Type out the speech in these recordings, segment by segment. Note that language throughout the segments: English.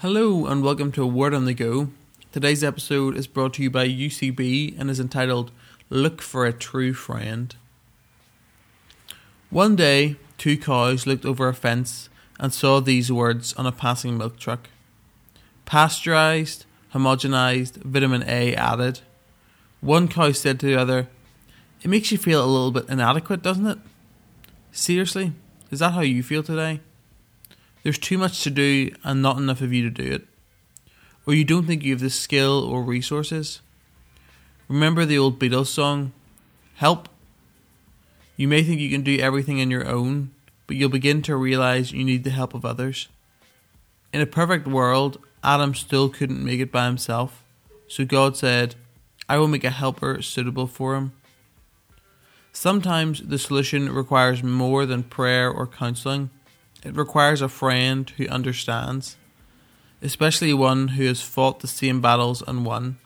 Hello and welcome to a Word on the Go. Today's episode is brought to you by UCB and is entitled Look for a True Friend. One day, two cows looked over a fence and saw these words on a passing milk truck Pasteurized, homogenized, vitamin A added. One cow said to the other, It makes you feel a little bit inadequate, doesn't it? Seriously, is that how you feel today? There's too much to do and not enough of you to do it. Or you don't think you have the skill or resources. Remember the old Beatles song, Help? You may think you can do everything on your own, but you'll begin to realize you need the help of others. In a perfect world, Adam still couldn't make it by himself, so God said, I will make a helper suitable for him. Sometimes the solution requires more than prayer or counseling. It requires a friend who understands, especially one who has fought the same battles and won.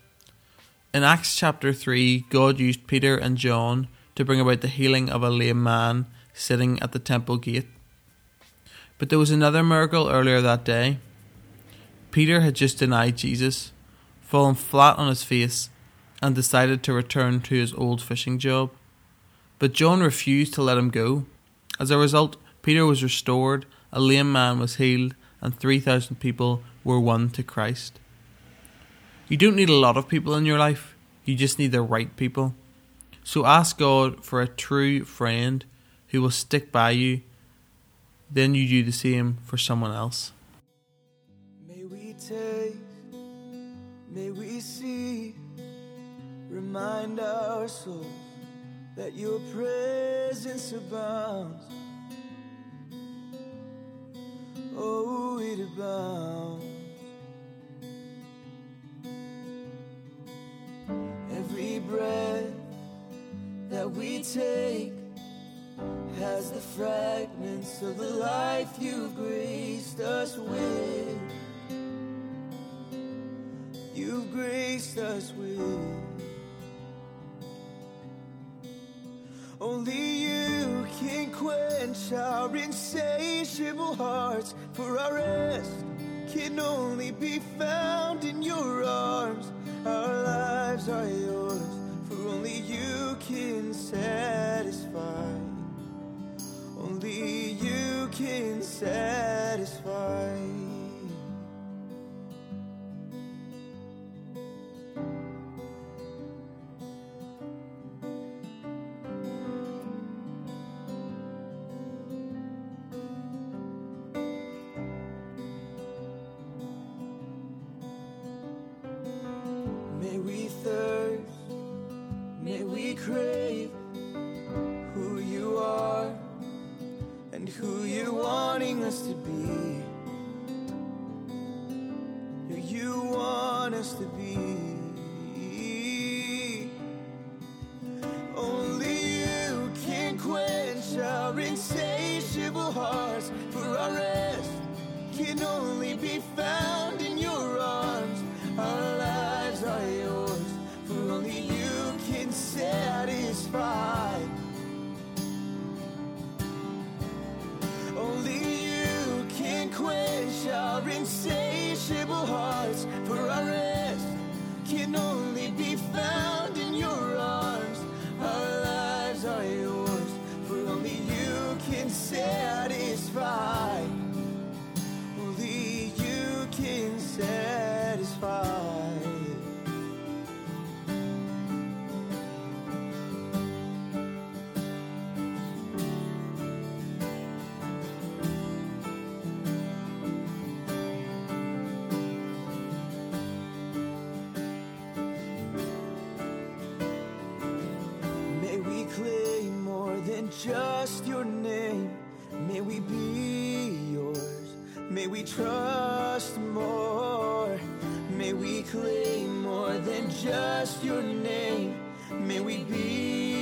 In Acts chapter 3, God used Peter and John to bring about the healing of a lame man sitting at the temple gate. But there was another miracle earlier that day. Peter had just denied Jesus, fallen flat on his face, and decided to return to his old fishing job. But John refused to let him go. As a result, Peter was restored, a lame man was healed, and 3,000 people were won to Christ. You don't need a lot of people in your life, you just need the right people. So ask God for a true friend who will stick by you. Then you do the same for someone else. May we taste, may we see, remind our souls that your presence abounds. Oh, it abounds. Every breath that we take has the fragments of the life you've graced us with. You've graced us with. Only can quench our insatiable hearts, for our rest can only be found in your arms. Our lives are yours, for only you can satisfy. Only you can satisfy. To be. Only you can quench our insatiable hearts, for our rest can only be found in your arms. Our lives are yours, for only you can satisfy. Only you can quench our insatiable hearts, only be found just your name. May we be yours. May we trust more. May we claim more than just your name. May we be